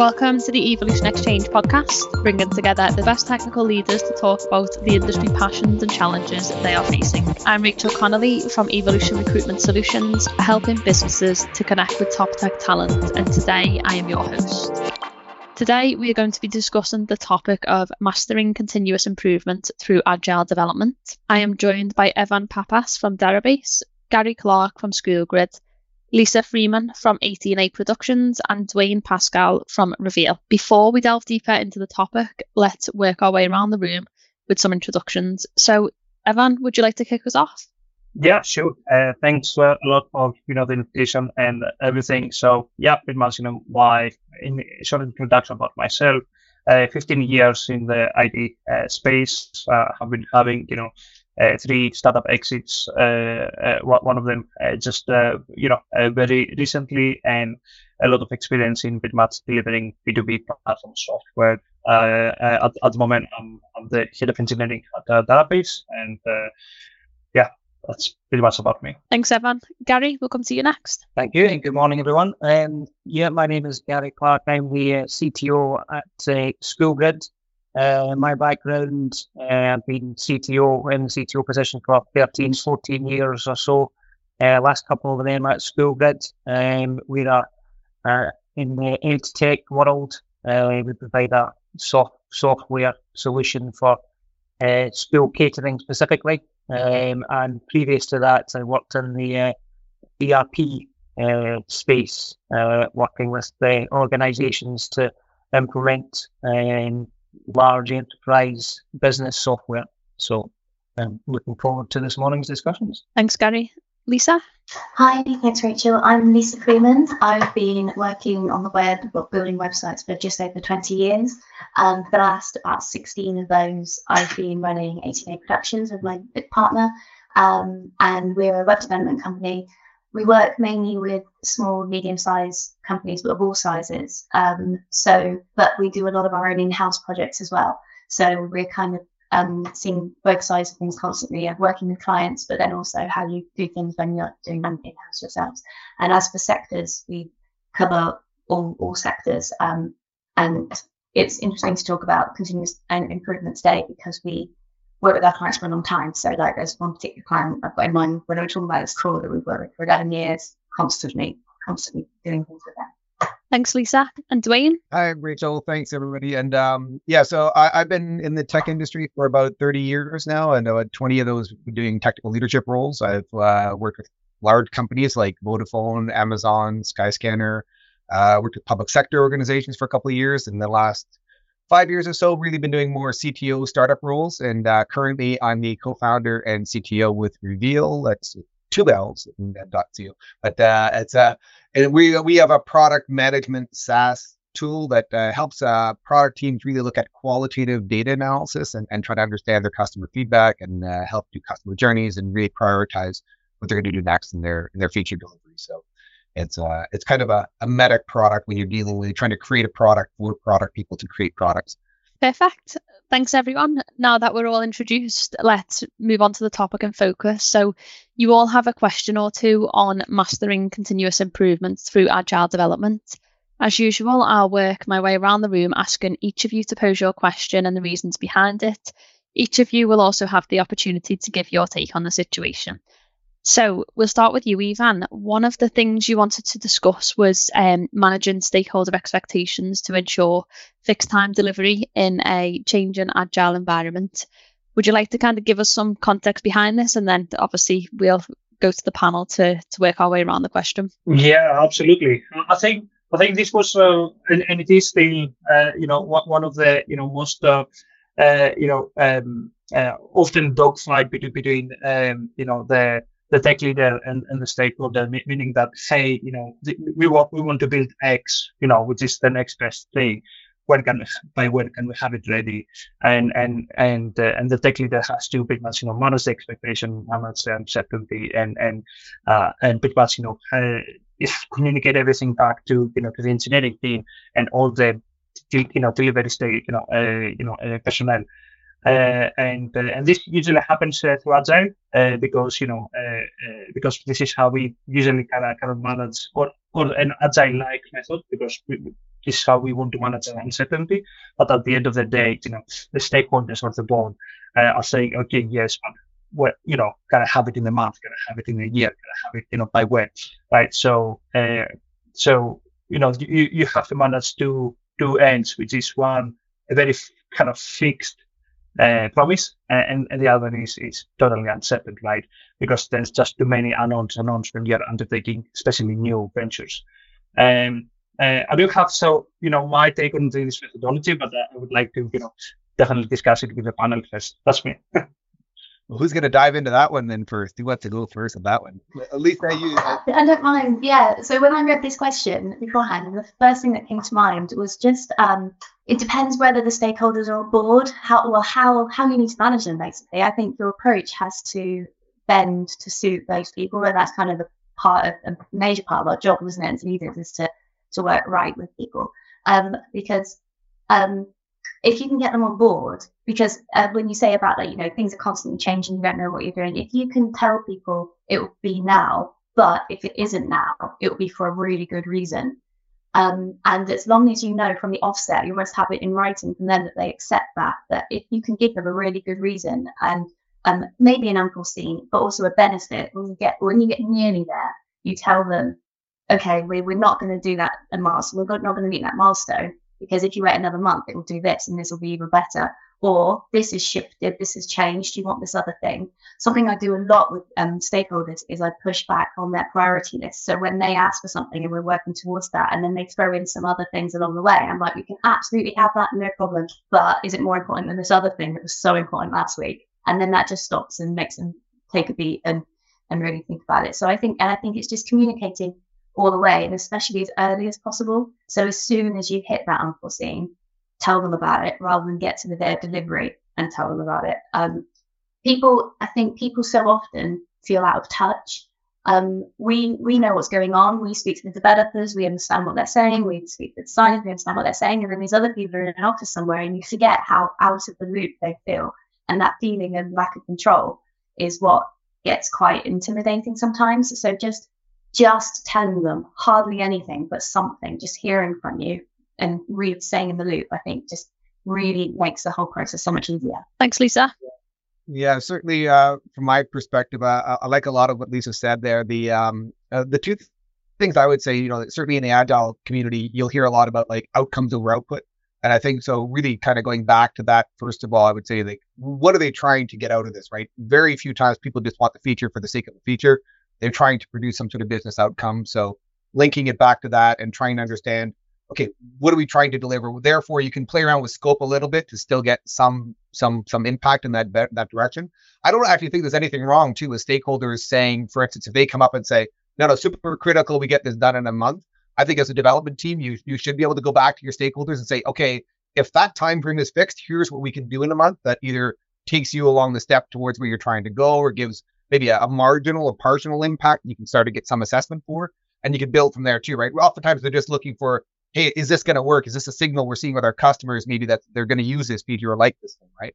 Welcome to the Evolution Exchange podcast, bringing together the best technical leaders to talk about the industry passions and challenges they are facing. I'm Rachel Connolly from Evolution Recruitment Solutions, helping businesses to connect with top tech talent, and today I am your host. Today, we are going to be discussing the topic of mastering continuous improvement through agile development. I am joined by Evan Pappas from Deribase, Gary Clark from SchoolGrid, Lisa Freeman from 18A Productions, and Dwayne Pascal from Reveall. Before we delve deeper into the topic, let's work our way around the room with some introductions. So, Evan, would you like to kick us off? Yeah, sure. Uh, thanks a lot for you know the invitation and everything. So yeah, pretty much you know why in short introduction about myself. Uh, 15 years in the IT uh, space. Uh, I've been having you know three startup exits. Uh, uh, one of them just you know very recently, and a lot of experience in pretty much delivering B2B platform software. At, at, the moment, I'm, I'm, the head of engineering at uh, Deribase, and yeah, that's pretty much about me. Thanks, Evan. Gary, we'll come to you next. Thank you, and good morning, everyone. Um, yeah, my name is Gary Clark. I'm the uh, CTO at uh, SchoolGrid. Uh, my background, uh, I've been CTO in the CTO position for 13, 14 years or so. Uh, last couple of them at SchoolGrid. Um, we are in the ed tech world. Uh, we provide a soft, software solution for uh, school catering specifically. Um, and previous to that, I worked in the uh, ERP space, working with the organisations to implement um, large enterprise business software. So I'm looking forward to this morning's discussions. Thanks, Gary. Lisa? Hi, thanks, Rachel. I'm Lisa Freeman. I've been working on the web, building websites for just over 20 years. Um, for the last about 16 of those, I've been running 18A Productions with my partner. Um, and we're a web development company we work mainly with small, medium-sized companies, but of all sizes. Um, so, but we do a lot of our own in-house projects as well. So we're kind of um, seeing both sides of things constantly, of working with clients, but then also how you do things when you're doing them in-house yourselves. And as for sectors, we cover all, all sectors. Um, and it's interesting to talk about continuous improvement today because we worked with our clients for a long time. So like there's one particular client I've got in mind when I was talking about this call that we've worked with for 11 years, constantly, constantly doing things with them. Thanks, Lisa. And Dwayne? Hi, Rachel. Thanks, everybody. And um, yeah, so I, have been in the tech industry for about 30 years now, and uh, 20 of those doing technical leadership roles. I've uh, worked with large companies like Vodafone, Amazon, Skyscanner, uh, worked with public sector organizations for a couple of years. In the last five years or so, really been doing more CTO startup roles. And uh, currently, I'm the co-founder and CTO with Reveall. That's two L's in .co. But uh, it's a uh, and we we have a product management SaaS tool that uh, helps uh, product teams really look at qualitative data analysis and, and try to understand their customer feedback and uh, help do customer journeys and really prioritize what they're going to do next in their in their feature delivery. So it's uh, it's kind of a, a meta product when you're dealing with trying to create a product for product people to create products. Perfect. Thanks, everyone. Now that we're all introduced, let's move on to the topic and focus. So, you all have a question or two on mastering continuous improvement through agile development. As usual, I'll work my way around the room asking each of you to pose your question and the reasons behind it. Each of you will also have the opportunity to give your take on the situation. So we'll start with you, Ivan. One of the things you wanted to discuss was um, managing stakeholder expectations to ensure fixed time delivery in a changing agile environment. Would you like to kind of give us some context behind this, and then obviously we'll go to the panel to to work our way around the question? Yeah, absolutely. I think I think this was uh, and, and, it is still uh, you know one of the you know most uh, uh you know um, uh, often dogfight between um, you know the the tech leader and, and the stakeholder, meaning that, hey, you know, we want, we want to build X, you know, which is the next best thing. When can by when can we have it ready? And and and uh, and the tech leader has to pretty much you know manage the expectation, manage the uncertainty, and and uh, and pretty much you know uh, communicate everything back to you know to the engineering team and all the you know delivery state you know uh, you know uh, personnel and uh, and this usually happens uh, through agile uh, because you know uh, uh, because this is how we usually kind of kind of manage or or an agile like method because we, this is how we want to manage uncertainty. But at the end of the day, you know, the stakeholders of the board uh, are saying, okay, yes, but what you know, gotta have it in the month, gotta have it in a year, gotta have it, you know, by when, right? So, uh, so you know, you, you have to manage two two ends, which is one a very f- kind of fixed uh, promise, and, and the other one is, is totally uncertain, right? Because there's just too many unknowns, unknowns when you're undertaking, especially new ventures. Um, uh, I do have so you know my take on this methodology, but uh, I would like to you know definitely discuss it with the panel first. That's me. well, who's going to dive into that one then first? Who wants to go first on that one? At least I you. I don't mind. Yeah. So when I read this question beforehand, the first thing that came to mind was just um, it depends whether the stakeholders are on board. How well how how you need to manage them basically. I think your approach has to bend to suit those people, and that's kind of the part of a major part of our job, isn't it? As leaders, is to to work right with people. Um, because um, if you can get them on board, because uh, when you say about like, you know, things are constantly changing, you don't know what you're doing. If you can tell people it will be now, but if it isn't now, it will be for a really good reason. Um, and as long as you know from the offset, you must have it in writing from them that they accept that, that if you can give them a really good reason and um, maybe an unforeseen, but also a benefit when you get when you get nearly there, you tell them okay, we, we're not going to do that a milestone. We're not going to meet that milestone because if you wait another month, it will do this and this will be even better. Or this is shifted, this has changed, you want this other thing. Something I do a lot with um, stakeholders is I push back on their priority list. So when they ask for something and we're working towards that, and then they throw in some other things along the way, I'm like, we can absolutely have that, no problem. But is it more important than this other thing that was so important last week? And then that just stops and makes them take a beat and and really think about it. So I think, and I think it's just communicating all the way and especially as early as possible. So as soon as you hit that unforeseen, tell them about it rather than get to the of delivery and tell them about it. Um, people, I think people so often feel out of touch. Um, we we know what's going on. We speak to the developers. We understand what they're saying. We speak to the designers. We understand what they're saying. And then these other people are in an office somewhere, and you forget how out of the loop they feel. And that feeling of lack of control is what gets quite intimidating sometimes. So just just telling them hardly anything, but something, just hearing from you and really staying in the loop, I think just really makes the whole process so much easier. Thanks, Lisa. Yeah, certainly. Uh, from my perspective, uh, I like a lot of what Lisa said there. The um, uh, the two th- things I would say, you know, certainly in the agile community, you'll hear a lot about like outcomes over output, and I think so. Really, kind of going back to that. First of all, I would say like, what are they trying to get out of this? Right. Very few times people just want the feature for the sake of the feature. They're trying to produce some sort of business outcome. So linking it back to that and trying to understand, okay, what are we trying to deliver? Therefore, you can play around with scope a little bit to still get some some some impact in that that direction. I don't actually think there's anything wrong too with stakeholders saying, for instance, if they come up and say, no, no, super critical, we get this done in a month. I think as a development team, you you should be able to go back to your stakeholders and say, okay, if that time frame is fixed, here's what we can do in a month that either takes you along the step towards where you're trying to go or gives maybe a, a marginal or partial impact you can start to get some assessment for and you can build from there too right? Oftentimes they're just looking for hey is this going to work? Is this a signal we're seeing with our customers maybe that they're going to use this feature or like this thing right?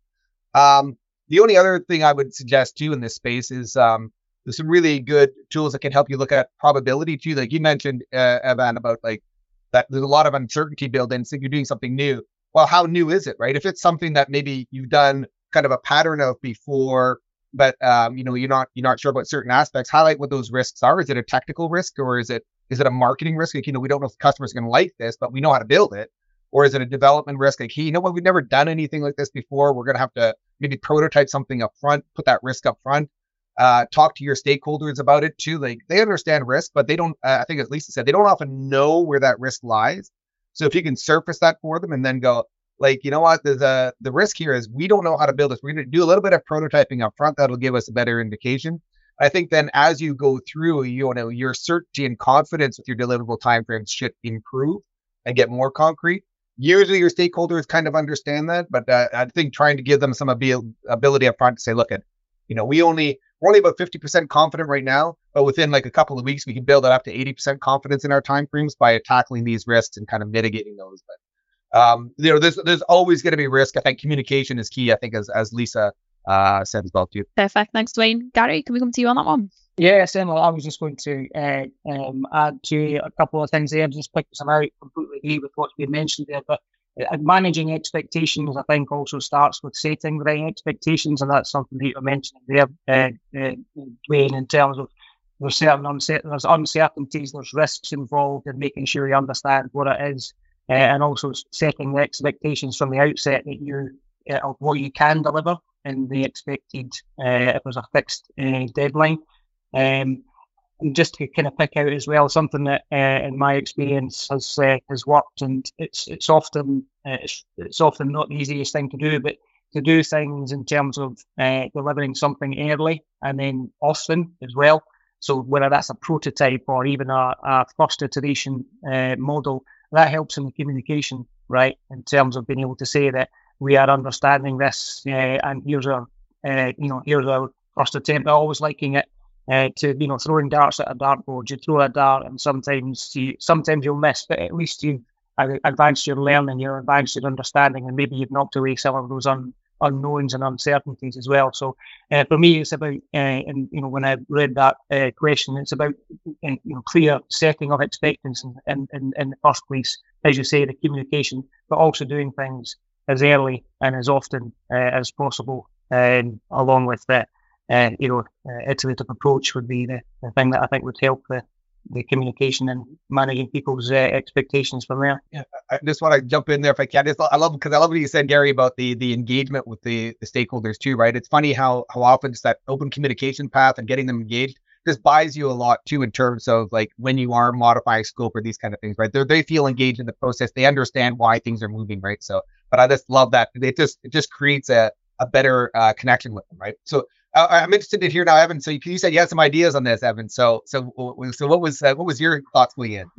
Um, the only other thing i would suggest too in this space is um, there's some really good tools that can help you look at probability too. Like you mentioned uh, evan about like that there's a lot of uncertainty built in so you're doing something new well how new is it right? If it's something that maybe you've done kind of a pattern of before but um, you know you're not you're not sure about certain aspects highlight what those risks are. Is it a technical risk or is it is it a marketing risk? Like you know we don't know if customers are going to like this but we know how to build it. Or is it a development risk? Like hey you know what? We've never done anything like this before. We're going to have to maybe prototype something up front put that risk up front. Uh, talk to your stakeholders about it too. Like they understand risk but they don't uh, i think as lisa said they don't often know where that risk lies. So if you can surface that for them and then go like you know what? The the risk here is we don't know how to build this. We're going to do a little bit of prototyping up front that'll give us a better indication. I think then as you go through you know your certainty and confidence with your deliverable timeframes should improve and get more concrete. Usually your stakeholders kind of understand that but uh, i think trying to give them some abil- ability up front to say look at you know we only we're only about 50% confident right now but within like a couple of weeks we can build it up to 80% confidence in our timeframes by tackling these risks and kind of mitigating those. But um, you know, there's there's always going to be risk. I think communication is key. I think as as Lisa uh, said as well too. Perfect. Thanks, Dwayne. Gary, can we come to you on that one? Yeah, certainly. I was just going to uh, um, add to a couple of things there, just pick some out. Completely agree with what's been mentioned there, but uh, managing expectations, I think, also starts with setting the right expectations, and that's something that you're mentioning there, uh, uh, Dwayne, in terms of there's certain uncertain, there's uncertainties, there's risks involved in making sure you understand what it is, uh, and also setting the expectations from the outset that you uh, of what you can deliver and the expected uh, if there's a fixed uh, deadline. Um, and just to kind of pick out as well something that, uh, in my experience, has has worked, and it's it's often it's, it's often not the easiest thing to do, but to do things in terms of delivering something early and then often as well. So whether that's a prototype or even a, a first iteration uh, model, that helps in the communication, right? In terms of being able to say that we are understanding this, uh, and here's our, you know, here's our first attempt. I always liking it uh, to you know throwing darts at a dartboard. You throw a dart, and sometimes you sometimes you'll miss, but at least you advanced your learning, you advanced your understanding, and maybe you've knocked away some of those un, unknowns and uncertainties as well. So uh, for me, it's about uh, and you know when I read that uh, question, it's about uh, you know clear setting of expectations in, in, in the first place, as you say, the communication, but also doing things as early and as often as possible, um, along with that you know, iterative approach would be the, the thing that I think would help the, the communication and managing people's uh, expectations from there. Yeah, I just want to jump in there if I can. Just, I love because I love what you said, Gary, about the the engagement with the the stakeholders too. Right? It's funny how how often it's that open communication path and getting them engaged. This buys you a lot too in terms of like when you are modifying scope or these kind of things, right? They they feel engaged in the process. They understand why things are moving, right? So, but I just love that. It just it just creates a a better uh, connection with them, right? So I'm interested to hear now, Evan. So you, said you had some ideas on this, Evan. So so so what was uh, what was your thoughts, Leanne?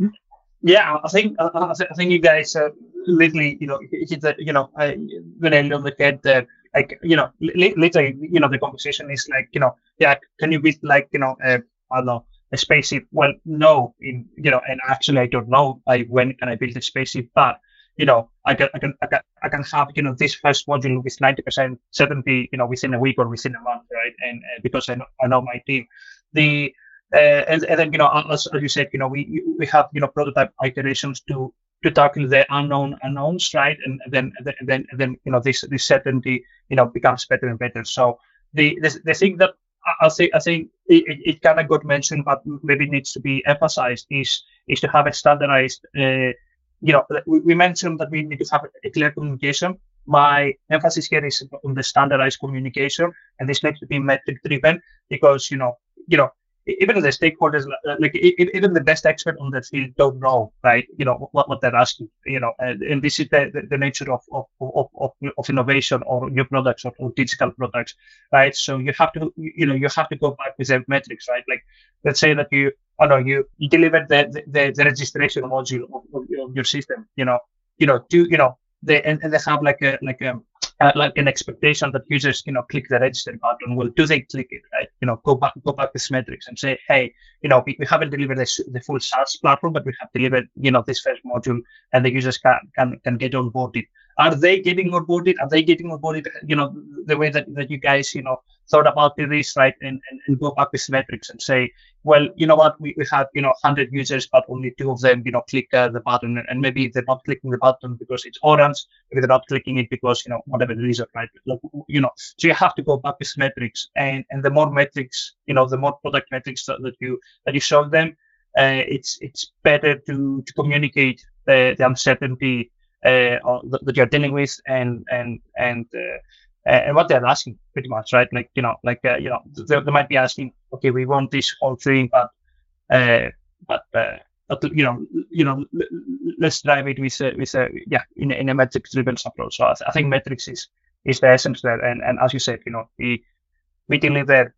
Yeah, I think uh, I think you guys uh, literally, you know, hit the, you know, I, when I look at the like, you know, literally, you know, the conversation is like, you know, yeah, can you be like, you know, uh, I don't know, a spaceship? Well, no, in you know, and actually, I don't know, I when can I build a spaceship, but you know, I can, I can, I can, I can have, you know, this first module with 90% certainty, you know, within a week or within a month, right? And uh, because I know, I know my team, the, uh, and, and then, you know, as, as you said, you know, we, we have, you know, prototype iterations to, to tackle the unknown unknowns, right? And, then, then, then, you know, this, this certainty, you know, becomes better and better. So the, the, the thing that I think I think it, it kind of got mentioned, but maybe needs to be emphasized is is to have a standardized uh, you know, we mentioned that we need to have a clear communication. My emphasis here is on the standardized communication, and this needs to be metric driven because, you know, you know, even the stakeholders, like even the best expert on the field don't know, right? You know what, what they're asking. You know, and this is the, the, the nature of, of, of, of, of innovation or new products or, or, digital products, right? So you have to, you know, you have to go back with the metrics, right? Like, let's say that you, oh no, you, you delivered the, the, the registration module of, of, your system, you know, you know, do, you know, they, and, and they have like a, like a, uh, like an expectation that users, you know, click the register button. Well, do they click it, right? You know, go back, go back to metrics and say, hey, you know, we, we haven't delivered this, the full SaaS platform, but we have delivered, you know, this first module, and the users can can, can get onboarded. Are they getting onboarded? Are they getting onboarded? You know, the way that, that you guys, you know, thought about this, right? And, and, and go back with metrics and say, well, you know what, we, we you know, 100 users, but only two of them, you know, click uh, the button. And maybe they're not clicking the button because it's orange. Maybe they're not clicking it because, you know, whatever the reason, right? Like, you know, so you have to go back with metrics. And, and the more metrics, you know, the more product metrics that, that you, that you show them, uh, it's, it's better to, to communicate the, the uncertainty uh, that you're dealing with and, and, and, uh, and what they're asking pretty much, right? Like, you know, like, uh, you know, they, they, might be asking, okay, we want this whole thing, but, uh, but, uh, you know, you know, let's drive it with, a, with a, yeah, in a, in a metrics driven approach. So I, th- I, think metrics is, is the essence there. And, and as you said, you know, we, we deliver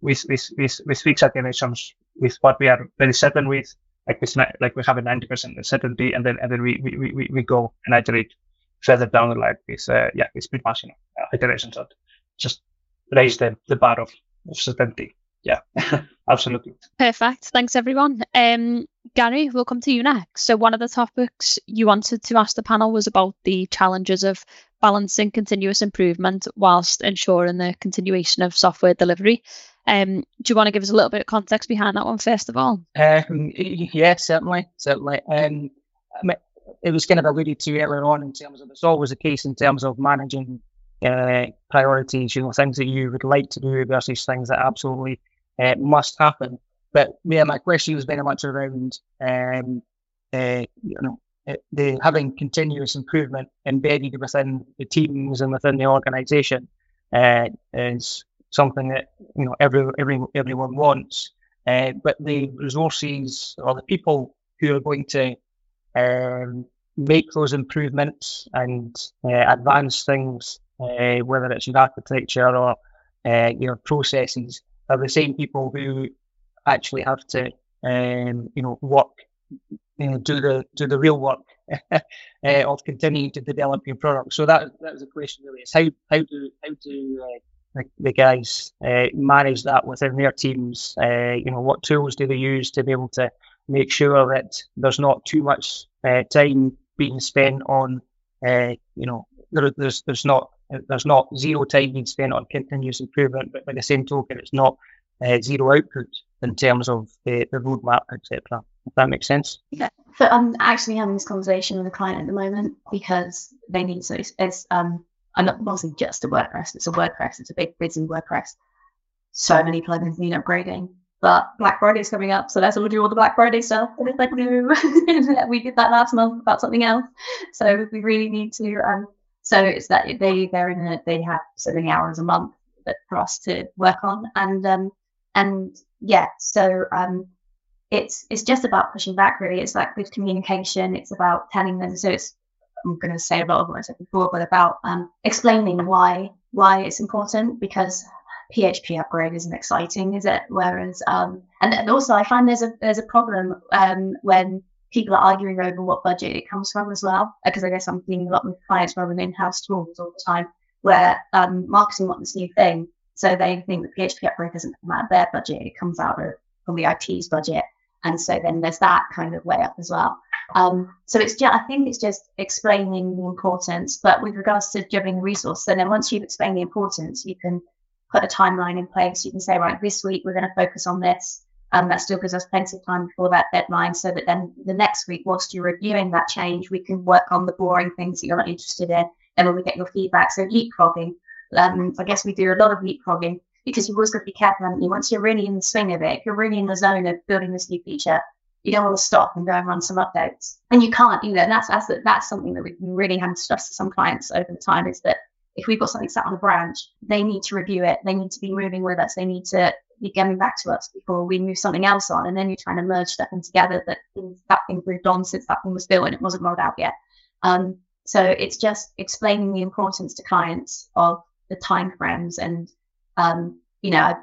with, with, with, with fixed iterations with what we are very certain with, like with, like we have a 90% certainty and then, and then we, we, we, we go and iterate further down the line with, uh, yeah, with speed machine uh, iterations that just raise the, the bar of, of certainty. Yeah, absolutely. Perfect. Thanks, everyone. Um, Gary, we'll come to you next. So, one of the topics you wanted to ask the panel was about the challenges of balancing continuous improvement whilst ensuring the continuation of software delivery. Um, do you want to give us a little bit of context behind that one first of all? Um, yeah, certainly, certainly. Um, I mean, it was kind of alluded to earlier on in terms of it's always a case in terms of managing uh, priorities, you know, things that you would like to do versus things that absolutely uh, must happen. But yeah, my question was very much around, um, uh, you know, the having continuous improvement embedded within the teams and within the organisation uh, is something that you know every, every everyone wants. Uh, but the resources or the people who are going to um, make those improvements and uh, advance things, uh, whether it's your architecture or uh, your processes, are the same people who actually have to, um, you know, work, you know, do the do the real work uh, of continuing to develop your product. So that that was the question really: is how how do how do uh, the, the guys uh, manage that within their teams? you know, what tools do they use to be able to make sure that there's not too much time being spent on, uh, you know, there, there's there's not there's not zero time being spent on continuous improvement, but by the same token, it's not uh, zero output in terms of the, the roadmap, etc. If that makes sense. Yeah, so I'm actually having this conversation with a client at the moment because they need so it's, it's um I'm not mostly just a WordPress, it's a WordPress, it's a big busy WordPress. So many plugins need upgrading. But Black Friday is coming up, so let's all do all the Black Friday stuff. And it's like, no, we did that last month about something else. So we really need to. Um, so it's that they they're in a, they have so many hours a month that for us to work on, and um, and yeah, so um, it's it's just about pushing back really. It's like with communication, it's about telling them. So it's I'm going to say a lot of what I said before, but about um, explaining why why it's important because PHP upgrade isn't exciting, is it? Whereas, um, and, and also I find there's a there's a problem um, when people are arguing over what budget it comes from as well, because I guess I'm dealing a lot with clients rather than in-house tools all the time, where um, marketing want this new thing, so they think the PHP upgrade doesn't come out of their budget, it comes out of from the IT's budget, and so then there's that kind of way up as well. Um, so it's just, I think it's just explaining the importance, but with regards to juggling resource, then once you've explained the importance, you can put a timeline in place. You can say, right, this week we're going to focus on this. And that still gives us plenty of time before that deadline so that then the next week, whilst you're reviewing that change, we can work on the boring things that you're not interested in. And when we get your feedback, so leapfrogging, um, I guess we do a lot of leapfrogging because you've always got to be careful, haven't you? Once you're really in the swing of it, if you're really in the zone of building this new feature, you don't want to stop and go and run some updates. And you can't either. And that's, that's, that's something that we've really had to stress to some clients over the time is that if we've got something sat on a branch, they need to review it. They need to be moving with us. They need to be getting back to us before we move something else on. And then you're trying to merge stuff together that that thing moved on since that thing was built and it wasn't rolled out yet. Um, so it's just explaining the importance to clients of the time frames and, um, you know,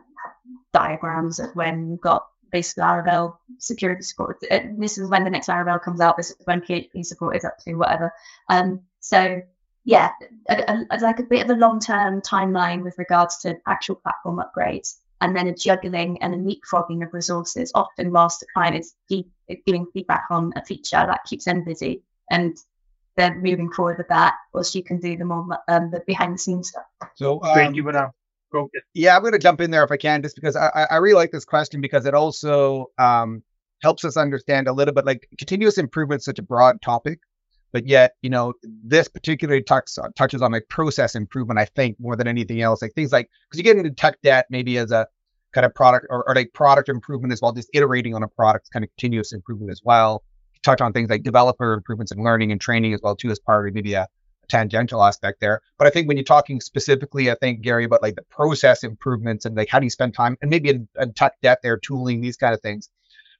diagrams of when you've got basic Laravel security support. Uh, this is when the next Laravel comes out. This is when PHP support is up to, whatever. Um, so yeah, a, a, like a bit of a long term timeline with regards to actual platform upgrades, and then a juggling and a leapfrogging of resources, often whilst the client is deep, giving feedback on a feature that keeps them busy. And then moving forward with that, whilst you can do the more um, the behind the scenes stuff. So, um, you wanna go? Yeah, I'm going to jump in there if I can, just because I, I really like this question because it also um, helps us understand a little bit like continuous improvement is such a broad topic but yet you know this particularly touch, touches on like process improvement i think more than anything else. Like things like because you get into tech debt maybe as a kind of product or, or like product improvement as well just iterating on a product kind of continuous improvement as well. You touch on things like developer improvements and learning and training as well too as part of maybe a, a tangential aspect there. But i think when you're talking specifically i think gary about like the process improvements and like how do you spend time and maybe in, in tech debt there tooling these kind of things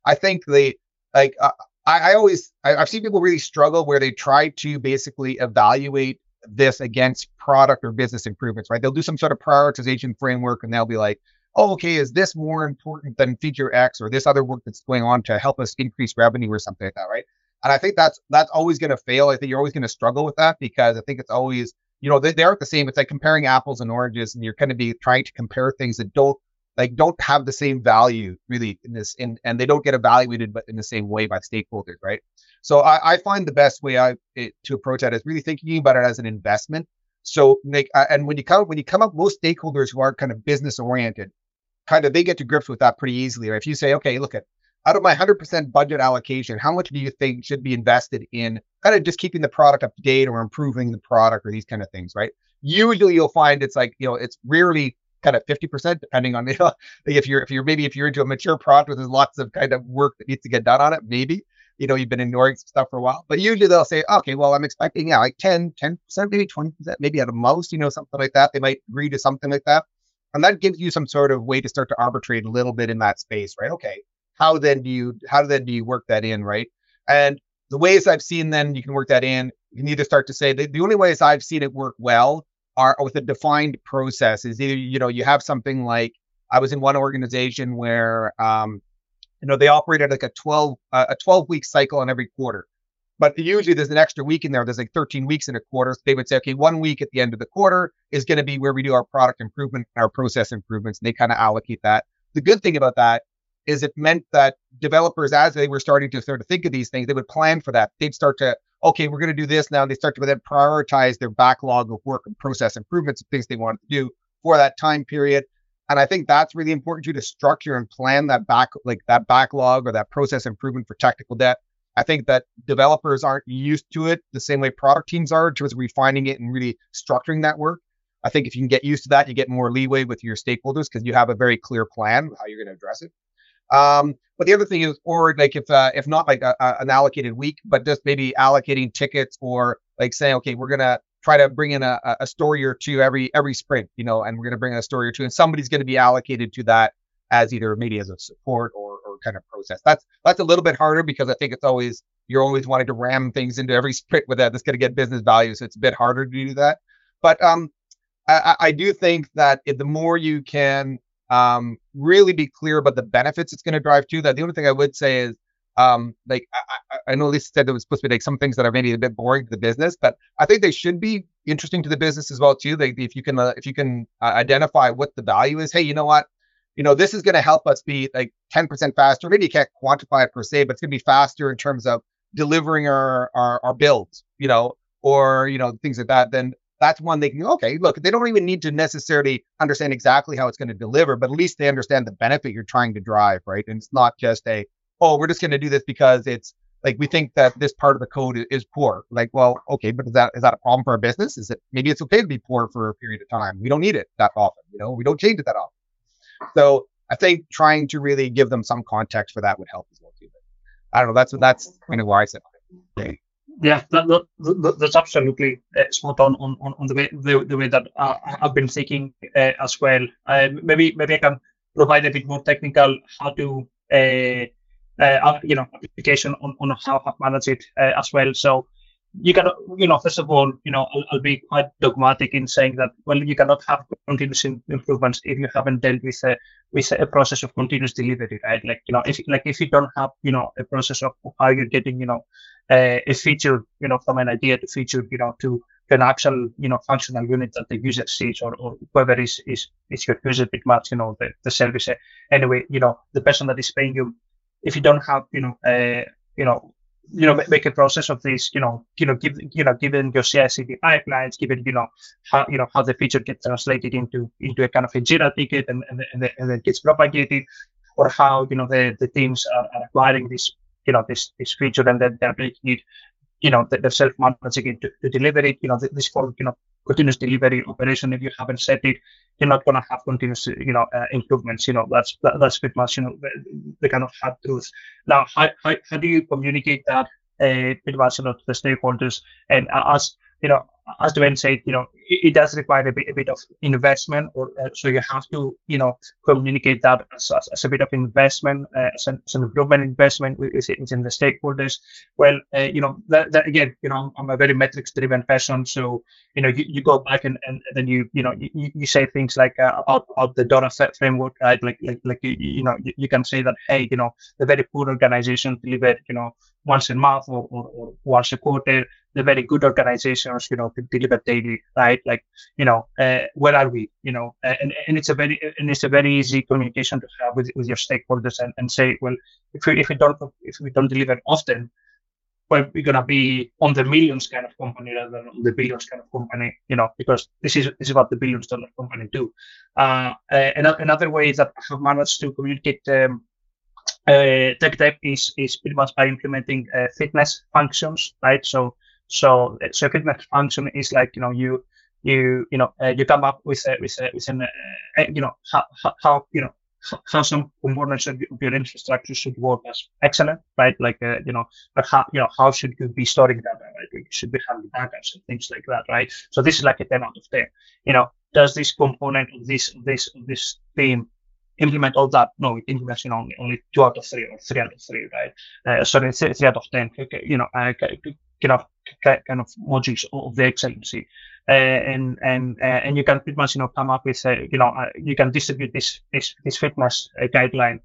i think the like uh, I, I always I, I've seen people really struggle where they try to basically evaluate this against product or business improvements, right? They'll do some sort of prioritization framework and they'll be like, oh, okay, is this more important than feature X or this other work that's going on to help us increase revenue or something like that, right? And I think that's that's always going to fail. I think you're always going to struggle with that because I think it's always, you know, they, they aren't the same. It's like comparing apples and oranges, and you're going to be trying to compare things that don't like don't have the same value really in this in, and they don't get evaluated but in the same way by stakeholders right so i, I find the best way I, it, to approach that is really thinking about it as an investment so like and when you come when you come up most stakeholders who are kind of business oriented kind of they get to grips with that pretty easily. Or if you say, okay, look at out of my 100% budget allocation, how much do you think should be invested in kind of just keeping the product up to date or improving the product or these kind of things, right? Usually you'll find it's like, you know, it's rarely kind of 50% depending on you know, if you're if you're maybe if you're into a mature product with lots of kind of work that needs to get done on it, maybe you know you've been ignoring some stuff for a while. But usually they'll say, okay, well I'm expecting yeah like 10, 10%, maybe 20%, maybe at the most, you know, something like that. They might agree to something like that. And that gives you some sort of way to start to arbitrate a little bit in that space, right? Okay, how then do you how then do you work that in, right? And the ways I've seen then you can work that in, you need to start to say the, the only ways I've seen it work well are with a defined process. Is either you know you have something like I was in one organization where um, you know they operated like a 12 uh, a 12 week cycle on every quarter. But usually there's an extra week in there. There's like 13 weeks in a quarter. So they would say okay one week at the end of the quarter is going to be where we do our product improvement our process improvements and they kind of allocate that. The good thing about that is it meant that developers as they were starting to sort of think of these things they would plan for that. They'd start to okay we're going to do this now they start to then prioritize their backlog of work and process improvements and things they want to do for that time period and I think that's really important to, to structure and plan that back, like that backlog or that process improvement for technical debt. I think that developers aren't used to it the same way product teams are in terms of refining it and really structuring that work. I think if you can get used to that, you get more leeway with your stakeholders because you have a very clear plan how you're going to address it. Um, but the other thing is, or like if uh, if not like a, a, an allocated week, but just maybe allocating tickets or like saying, okay, we're gonna try to bring in a, a story or two every every sprint, you know, and we're to bring in a story or two, and somebody's to be allocated to that as either maybe as a support or or kind of process. That's that's a little bit harder because I think it's always you're always wanting to ram things into every sprint with that that's to get business value, so it's a bit harder to do that. But um, I, I do think that the more you can um really be clear about the benefits it's going to drive to that, the only thing I would say is um, like I, I know Lisa said there was supposed to be like some things that are maybe a bit boring to the business, but I think they should be interesting to the business as well too. Like if you can uh, if you can uh, identify what the value is, hey, you know what, you know this is going to help us be like 10% faster. Maybe you can't quantify it per se, but it's going to be faster in terms of delivering our, our our builds, you know, or you know things like that. Then that's one they can okay look they don't even need to necessarily understand exactly how it's going to deliver but at least they understand the benefit you're trying to drive right and it's not just a oh, we're just going to do this because it's like we think that this part of the code is poor. Like, well, okay, but is that is that a problem for our business? Is it maybe it's okay to be poor for a period of time? We don't need it that often, you know. We don't change it that often. So I think trying to really give them some context for that would help as well too. But I don't know. That's that's kind of why I said. Okay. Yeah, that, that, that's absolutely uh, spot on, on on the way the, the way that uh, I've been thinking uh, as well. Uh, maybe maybe I can provide a bit more technical how to uh, you know, application on, on how to manage it as well. So you can, you know, first of all, you know, I'll, I'll, be quite dogmatic in saying that, well, you cannot have continuous improvements if you haven't dealt with a, with a process of continuous delivery, right? Like, you know, if, like, if you don't have, you know, a process of how you're getting, you know, uh, a feature, you know, from an idea to feature, you know, to, an actual, you know, functional unit that the user sees or, or whoever is, is, is your user pretty much, you know, the, the service. Anyway, you know, the person that is paying you if you don't have, you know, uh, you know, you know, make a process of this, you know, you know, give, you know, given your CI/CD pipelines, given, you know, how, you know, how the feature gets translated into, into a kind of a Jira ticket and, and, and, and then gets propagated, or how, you know, the, the teams are, are acquiring this, you know, this, this feature and then they're making it, you know, they're self-managing it to, to deliver it, you know, this called, you know, continuous delivery operation. If you haven't set it, you're not going to have continuous, you know, uh, improvements. You know, that's that, that's pretty much, you know, the, the kind of hard truth. Now, how, how, how do you communicate that uh, pretty much, you know, to the stakeholders and as you know, as Dwayne said, you know, it, it does require a bit, a bit of investment, or uh, so you have to, you know, communicate that as, as, as a bit of investment, uh, as, an, improvement investment within the stakeholders. Well, uh, you know, that, that, again, you know, I'm a very metrics-driven person, so you know, you, you go back and, and then you, you know, you, you say things like uh, about, about the DORA framework, right? Like, like, like you, you know, you, you can say that, hey, you know, the very poor organization delivered, you know, once a month or, or, or once a quarter the very good organizations, you know, deliver daily, right? Like, you know, uh, where are we? You know, and, and it's a very and it's a very easy communication to have with, with your stakeholders and, and say, well, if we if we don't if we don't deliver often, where we're gonna be on the millions kind of company rather than on the billions kind of company, you know, because this is this is what the billions dollar company do. Uh, uh, another way that I have managed to communicate um, uh, tech debt is is pretty much by implementing uh, fitness functions, right? So so so fitness function is like you know you you you know uh, you come up with a, with a, with an uh, you know how, how you know how some components of your infrastructure should work as excellent, right? Like, uh, you know, but how, you know, how should you be storing data, right? You should be having backups and things like that, right? So this is like a 10 out of 10. You know, does this component of this, this, this theme implement all that? No, it implements, you know, only, two out of three or three out of three, right? Uh, sorry, three, out of 10, you know, uh, kind of, kind of modules of the excellency. Uh, and and uh, and you can pretty much you know come up with you know uh, you can distribute this this this fitness guideline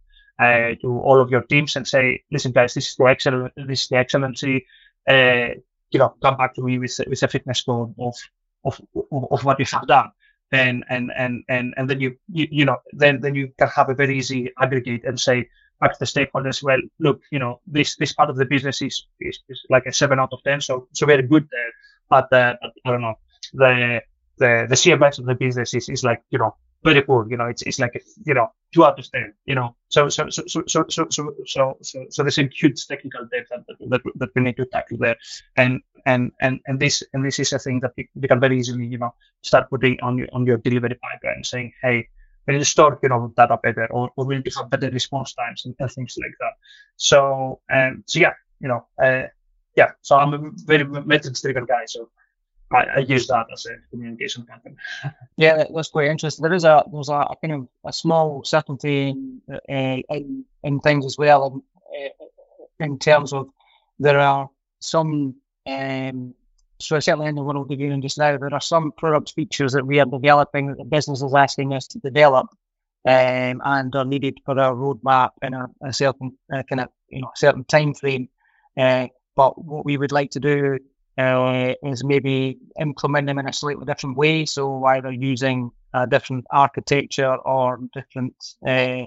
to all of your teams and say listen guys this is the excellent this is the excellency you know come back to me with with a fitness score of of of what you have done and and and and and then you, you you know then then you can have a very easy aggregate and say back to the stakeholders well look you know this this part of the business is is, is like a seven out of ten so so very good there but, uh, but i don't know the the the CMS of the business is, is like you know very poor. You know, it's it's like a, you know two out of ten. You know, so so so so so so so so so, there's a huge technical debt that, that that we need to tackle there, and and and and this and this is a thing that you, can very easily you know start putting on your on your delivery pipeline, saying hey. To store, you know, data better, or, or need have better response times and, and things like that. So, and so yeah, you know, uh, yeah. So I'm a very metrics-driven guy. So I, I use that as a communication pattern. yeah, that's quite interesting. There is a there's a, kind of a small certainty in uh, in, in things as well, in, uh, in terms of there are some. Um, so certainly in the world of union just now, there are some product features that we are developing that the business is asking us to develop, um, and are needed for our roadmap in a, a certain uh, kind of you know certain time frame. Uh, but what we would like to do uh, is maybe implement them in a slightly different way. So either using a different architecture or different uh,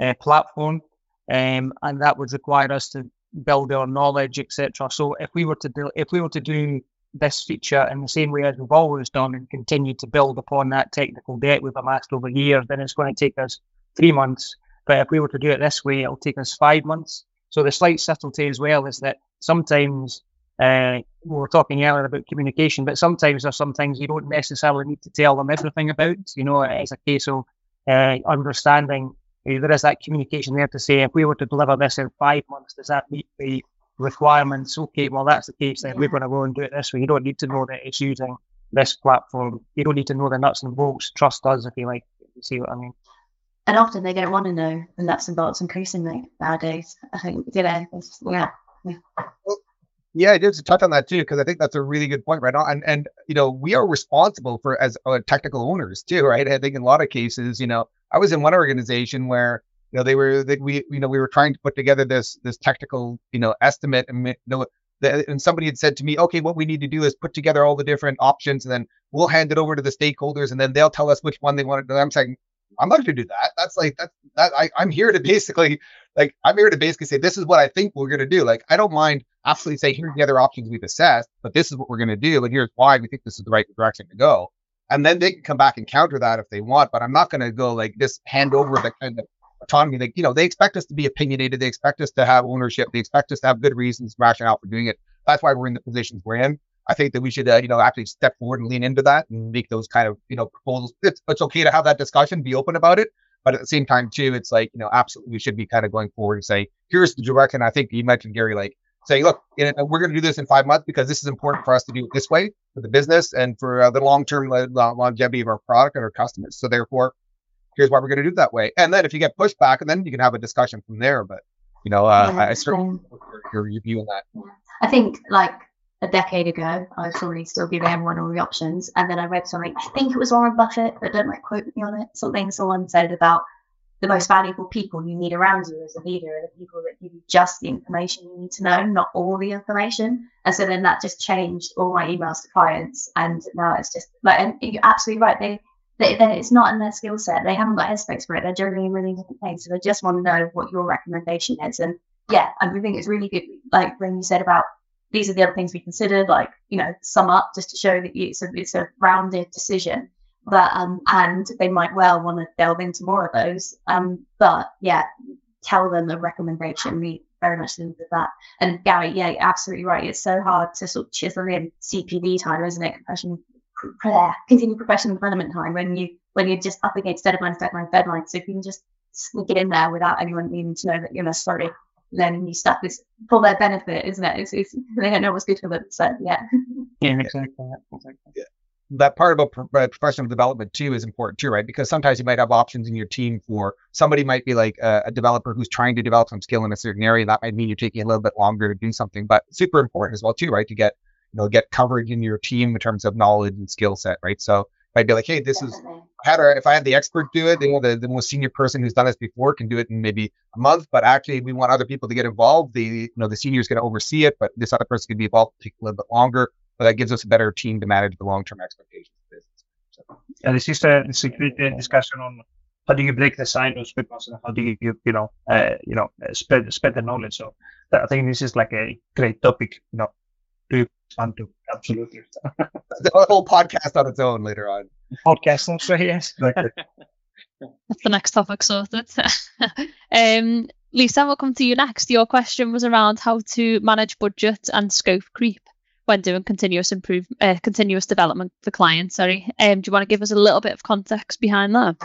uh, platform, um, and that would require us to build our knowledge, etc. So if we were to do if we were to do this feature in the same way as we've always done and continue to build upon that technical debt we've amassed over years, then it's going to take us three months. But if we were to do it this way, it'll take us five months. So the slight subtlety as well is that sometimes uh, we were talking earlier about communication, but sometimes there's some things you don't necessarily need to tell them everything about. You know, it's a case of uh, understanding there is that communication there to say if we were to deliver this in five months, does that meet the requirements? Okay, well that's the case. Then we're going to go and do it this way. You don't need to know that it's using this platform. You don't need to know the nuts and bolts. Trust us if you like. You see what I mean? And often they don't want to know the nuts and bolts increasingly nowadays. I think, you know, yeah. yeah. Well, yeah, I did touch on that too because I think that's a really good point, right? And and you know we are responsible for as uh, technical owners too, right? I think in a lot of cases, you know, I was in one organization where you know they were that we you know we were trying to put together this this technical you know estimate and you know the, and somebody had said to me, okay, what we need to do is put together all the different options and then we'll hand it over to the stakeholders and then they'll tell us which one they want to do. I'm saying, I'm not going to do that. That's like that's that I, I'm here to basically like I'm here to basically say this is what I think we're going to do. Like I don't mind absolutely say here's the other options we've assessed, but this is what we're going to do, and here's why we think this is the right direction to go. And then they can come back and counter that if they want. But I'm not going to go like this hand over the kind of autonomy. Like you know, they expect us to be opinionated. They expect us to have ownership. They expect us to have good reasons, rationale for doing it. That's why we're in the positions we're in. I think that we should, uh, you know, actually step forward and lean into that and make those kind of, you know, proposals. It's, it's okay to have that discussion, be open about it, but at the same time, too, it's like, you know, absolutely we should be kind of going forward and say, here's the direction. I think you mentioned Gary, like saying, look, we're going to do this in five months because this is important for us to do it this way for the business and for uh, the long-term longevity of our product and our customers. So therefore, here's why we're going to do it that way. And then if you get pushback, and then you can have a discussion from there. But you know, uh, yeah, I, I certainly your, your view on that. I think like a decade ago, I was probably still giving everyone all the options. And then I read something, I think it was Warren Buffett, but don't like quote me on it. Something someone said about the most valuable people you need around you as a leader are the people that give you just the information you need to know, not all the information. And so then that just changed all my emails to clients. And now it's just like, and you're absolutely right. They, they, they it's not in their skill set. They haven't got headspace for it. They're generally in really different things. So they just want to know what your recommendation is. And yeah, I think it's really good. Like when you said about these are the other things we considered, like, you know, sum up just to show that it's a, it's a rounded decision. But, um, and they might well want to delve into more of those. Um, but yeah, tell them the recommendation. We very much live with that. And Gary, yeah, absolutely right. It's so hard to sort of chisel in CPD time, isn't it? Professional, continue professional development time when you when you're just up against deadlines, deadlines, deadlines. So if you can just sneak it in there without anyone needing to know that you're necessarily learning new stuff, it's for their benefit, isn't it? It's, it's, they don't know what's good for them. So yeah. Yeah, exactly. exactly. Yeah that part about uh, professional development too is important too, right? Because sometimes you might have options in your team for somebody might be like a, a, developer who's trying to develop some skill in a certain area. That might mean you're taking a little bit longer to do something, but super important as well too, right? To get you know get coverage in your team in terms of knowledge and skill set, right? So I'd be like, hey, this is had if I had the expert do it, you know, the, the most senior person who's done this before can do it in maybe a month, but actually we want other people to get involved. The you know the senior is going to oversee it, but this other person can be involved, take a little bit longer. But that gives us a better team to manage the long term expectations of the business. Yeah, this is a, this a great uh, discussion on how do you break the silos and how do you you know uh, you know uh, spread spread the knowledge. So I think this is like a great topic. You know, to fun to absolutely. the whole podcast on its own later on. Podcast also yes. That's the next topic sorted. um, Lisa, we'll come to you next. Your question was around how to manage budget and scope creep when doing continuous improve uh, continuous development for clients. Sorry, um, do you want to give us a little bit of context behind that?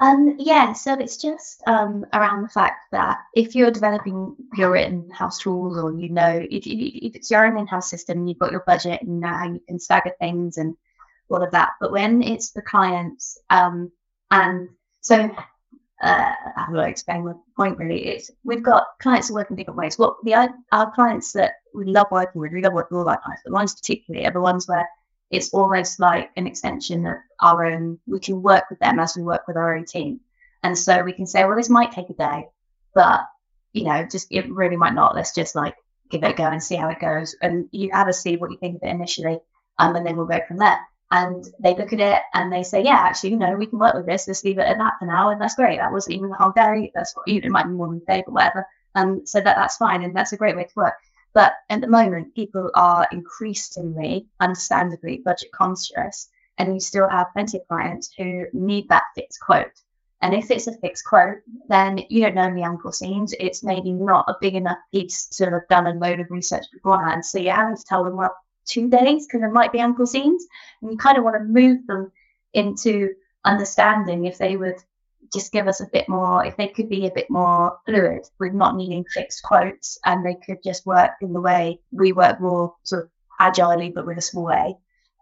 Um, yeah, so it's just um, around the fact that if you're developing your in-house tools, or you know, if, if it's your own in-house system, you've got your budget and now you can stagger things and all of that. But when it's the clients, um, and so uh, how do I explain the point really? Is we've got clients that work in different ways. What the our clients that we love working with, we love working with all our clients, ones particularly are the ones where it's almost like an extension of our own. We can work with them as we work with our own team, and so we can say, well, this might take a day, but you know, just it really might not. Let's just like give it a go and see how it goes, and you have a see what you think of it initially, um, and then we'll go from there and they look at it and they say, yeah, actually, you know, we can work with this. Let's leave it at that for now, and that's great. That wasn't even the whole day. That's what you know, it might be more than a day, but whatever. Um, so that that's fine, and that's a great way to work. But at the moment, people are increasingly, understandably, budget conscious, and we still have plenty of clients who need that fixed quote. And if it's a fixed quote, then you don't know the unforeseens. It's maybe not a big enough piece to have done a load of research beforehand. So you're having to tell them, well, two days because there might be unforeseens. And you kind of want to move them into understanding if they would just give us a bit more, if they could be a bit more fluid with not needing fixed quotes and they could just work in the way we work more sort of agilely but with a small a,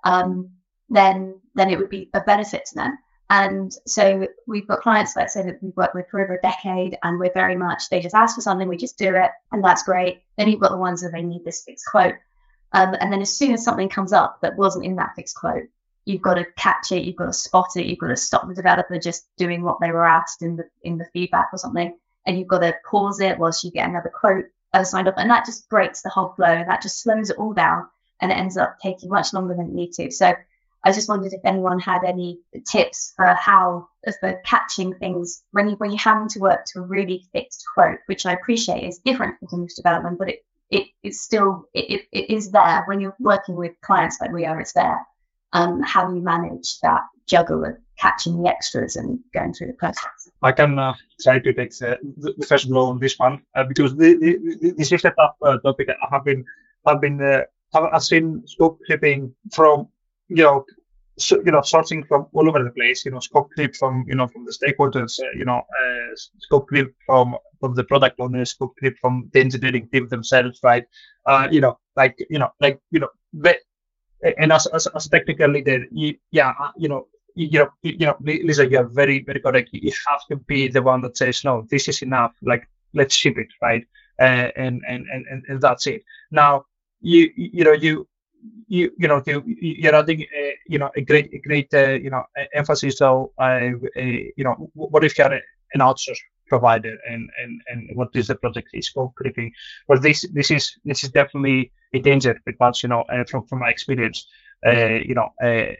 um, then then it would be a benefit to them. And so we've got clients, let's say that we've worked with for over a decade, and we're very much, they just ask for something, we just do it, and that's great. Then you've got the ones that they need this fixed quote. Um, and then as soon as something comes up that wasn't in that fixed quote, you've got to catch it, you've got to spot it, you've got to stop the developer just doing what they were asked in the in the feedback or something, and you've got to pause it whilst you get another quote uh, signed off, and that just breaks the whole flow. That just slows it all down, and it ends up taking much longer than it needs to. So I just wondered if anyone had any tips for how for catching things when you when you're having to work to a really fixed quote, which I appreciate is different from continuous development, but it it is still it, it is there when you're working with clients like we are it's there um how you manage that juggle of catching the extras and going through the process i can uh, try to take uh, the, the first blow on this one uh, because the, the, this is a tough uh, topic i have been i've been uh, i've seen scope clipping from you know so, you know, sourcing from all over the place, you know, scope clip from, you know, from the stakeholders, uh, you know, uh, scope clip from, from the product owners, scope clip from the engineering team themselves, right? Uh, you know, like, you know, like, you know, and as, as, as technical leader, you, yeah, uh, you know, you, know, you know, Lisa, you're very, very correct. You have to be the one that says, no, this is enough. Like, let's ship it, right? Uh, and, and, and, and that's it. Now, you, you know, you, you you know you, you're adding a, you know a great a great uh, you know emphasis on uh, you know what if you're an outsource provider and and and what is the project is creeping well this this is this is definitely a danger because you know uh, from from my experience uh, you know uh,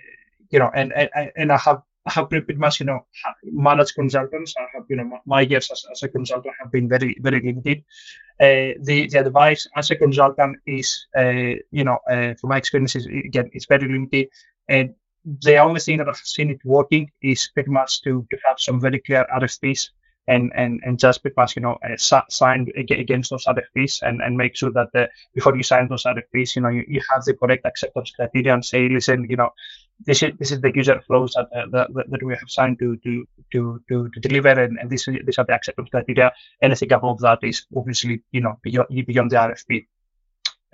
you know and, and and I have I have pretty much, you know, managed consultants. I have, you know, my years as, as a consultant have been very, very limited. Uh, the the advice as a consultant is, uh, you know, uh, from my experiences, again, it's very limited. And the only thing that I've seen it working is pretty much to, to have some very clear RFPs and and and just because you know uh, sign against those RFPs and and make sure that the, before you sign those RFPs, you know you, you have the correct acceptance criteria and say, listen, you know, this is this is the user flows that uh, that, that we have signed to to to to, to deliver, and, and this these are the acceptance criteria. Anything above that is obviously you know beyond beyond the RFP.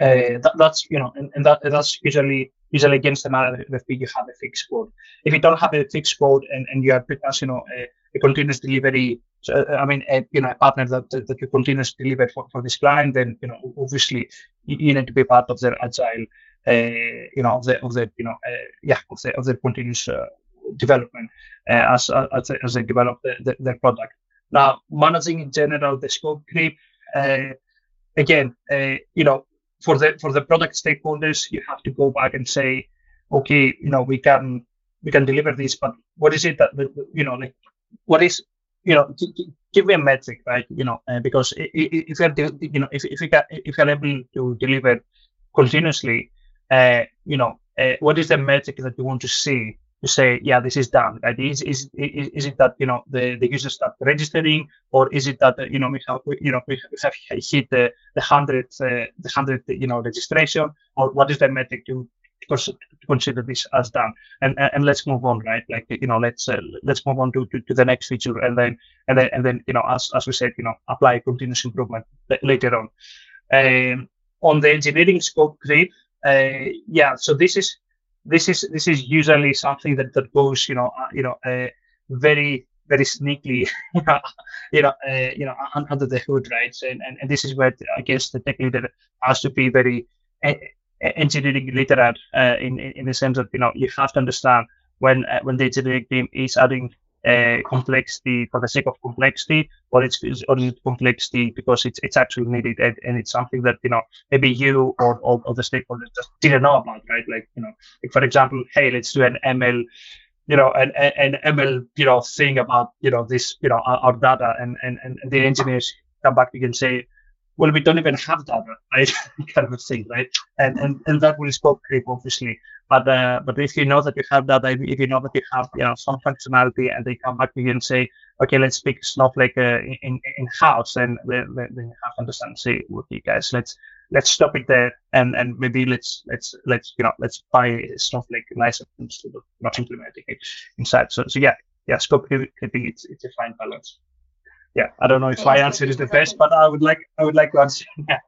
Uh, that, that's you know, and, and that that's usually usually against the RFP you have a fixed quote. If you don't have a fixed quote and, and you are because you know a, a continuous delivery so, uh, I mean, a, you know, a partner that, that you continuously deliver for, for this client, then, you know, obviously you, need to be part of their agile, uh, you know, of the, of the, you know, uh, yeah, of the, of the continuous uh, development uh, as, as, as they develop the, the, their product. Now, managing in general the scope creep, uh, again, you know, for the, for the product stakeholders, you have to go back and say, okay, you know, we can, we can deliver this, but what is it that, you know, like, what is you know, give me a metric, right? You know, uh, because if you're, you know, if, if you can, if you're able to deliver continuously, uh, you know, uh, what is the metric that you want to see to say, yeah, this is done? Right? Is, is, is, is it that, you know, the, the users start registering or is it that, you know, we have, you know, we have hit the, the hundred, uh, the hundred, you know, registration or what is the metric to, to consider this as done. And and let's move on right? Like you know let's uh, let's move on to, to, to the next feature and then and then and then you know as, as we said you know apply continuous improvement later on. Um, on the engineering scope creep uh, yeah so this is this is this is usually something that that goes you know uh, you know uh, very very sneakily, you know, uh, you know, under the hood, right? And, and and this is where I guess the tech leader has to be very engineering literate uh, in, in the sense that you know you have to understand when uh, when the engineering team is adding uh, complexity for the sake of complexity, or it's or is it complexity because it's it's actually needed and, and it's something that you know maybe you or all the stakeholders just didn't know about, right? Like you know, like for example, hey, let's do an ML you know, an, an ML, you know, thing about, you know, this, you know, our, our data and, and, and the engineers come back to you and say, well, we don't even have that, right? kind of thing, right? And and and that will scope creep, obviously. But uh, but if you know that you have that, if you know that you have you know some functionality, and they come back to you and say, okay, let's pick Snowflake uh, in in house, and then, then you have to understand, say, okay, guys, let's let's stop it there, and and maybe let's let's let's you know let's buy Snowflake license of not implementing it inside. So so yeah, yeah, scope creeping, it's it's a fine balance yeah, I don't know if my answer is the best, but I would like I would like to answer. yeah,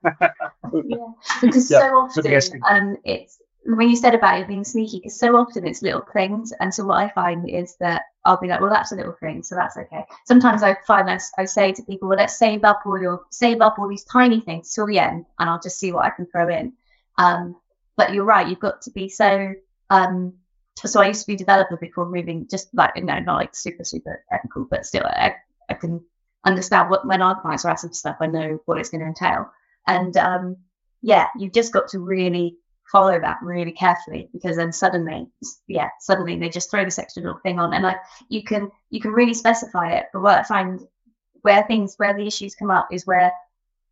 because yeah, so often um, it's when you said about it being sneaky, because so often it's little things, and so what I find is that I'll be like, well, that's a little thing, so that's okay. Sometimes I find I, I say to people, well, let's save up all your save up all these tiny things till the end, and I'll just see what I can throw in. Um, but you're right, you've got to be so. Um, so I used to be developer before moving, just like you know, not like super super technical, but still I, I can understand what when our clients are asking for stuff, I know what it's going to entail. And um, yeah, you've just got to really follow that really carefully because then suddenly, yeah, suddenly they just throw this extra little thing on, and like you can you can really specify it. But what I find where things where the issues come up is where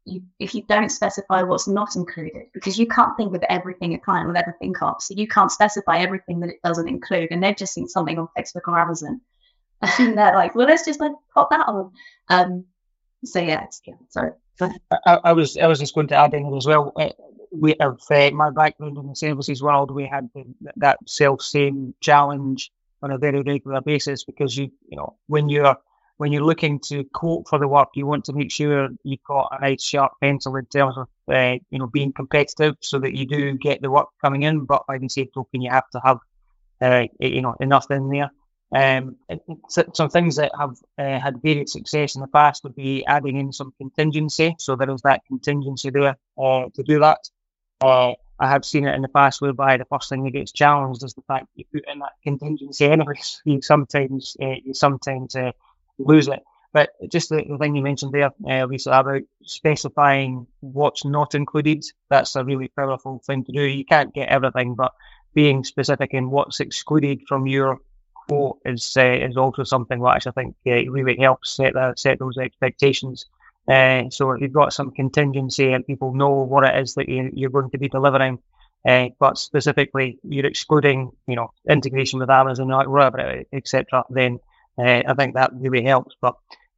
you, if you don't specify what's not included, because you can't think of everything a client will ever think of. So you can't specify everything that it doesn't include. And they've just seen something on Facebook or Amazon and they're like, well, let's just like pop that on. Um, so yeah, yeah sorry. I, I, was I was just going to add in as well. Uh, we have uh, my background in the services world. We had that self same challenge on a very regular basis because you you know when you're when you're looking to quote for the work, you want to make sure you've got a nice sharp pencil in terms of uh, you know being competitive, so that you do get the work coming in. But by the same token, you have to have uh, you know enough in there. Um, some things that have uh, had varied success in the past would be adding in some contingency. So there is that contingency there uh, to do that. Uh, I have seen it in the past whereby the first thing that gets challenged is the fact that you put in that contingency anyways. You sometimes uh, you sometimes uh, lose it. But just the, the, thing you mentioned there, uh, Lisa, about specifying what's not included, that's a really powerful thing to do. You can't get everything, but being specific in what's excluded from your quote is uh, is also something which I think uh, really helps set that, set those expectations. Uh, so if you've got some contingency and people know what it is that you, you're going to be delivering, uh, but specifically you're excluding, you know, integration with Amazon whatever, etc., then uh, I think that really helps. But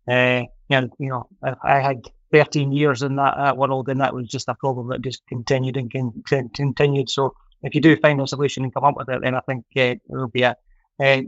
uh, you know, I had 13 years in that, that world, and that was just a problem that just continued and con- continued. So if you do find a solution and come up with it, then I think uh, there will be a, uh,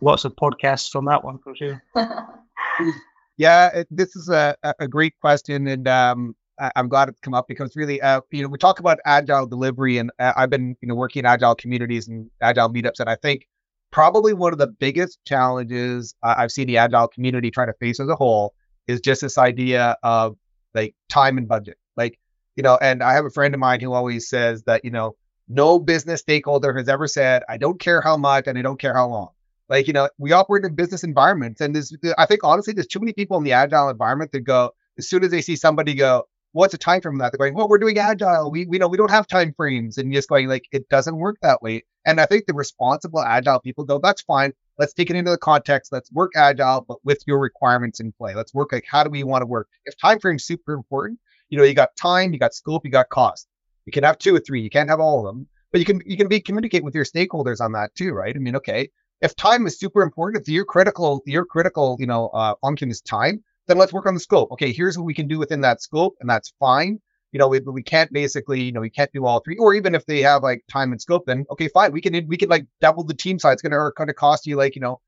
lots of podcasts from that one for sure. yeah, it, this is a, a great question, and um, I, am glad it's come up because really, uh, you know, we talk about agile delivery, and uh, I've been, you know, working in agile communities and agile meetups, and I think probably one of the biggest challenges I've seen the agile community trying to face as a whole is just this idea of like time and budget. Like, you know, and I have a friend of mine who always says that, you know, no business stakeholder has ever said, I don't care how much and I don't care how long. Like, you know, we operate in business environments. And I think honestly, there's too many people in the agile environment that go, as soon as they see somebody go, what's a time frame that? They're going, well, we're doing agile. We, we know we don't have time frames. And just going like, it doesn't work that way. And I think the responsible agile people go, that's fine. Let's take it into the context. Let's work agile, but with your requirements in play. Let's work like how do we want to work? If time frame's super important, you know, you got time, you got scope, you got cost. You can have two or three. You can't have all of them, but you can you can be communicate with your stakeholders on that too, right? I mean, okay, if time is super important, if your critical your critical you know uh, function is time, then let's work on the scope. Okay, here's what we can do within that scope, and that's fine you know, we, we can't basically, you know, we can't do all three, or even if they have like time and scope, then okay, fine, we can we can like double the team size. It's gonna of cost you like you know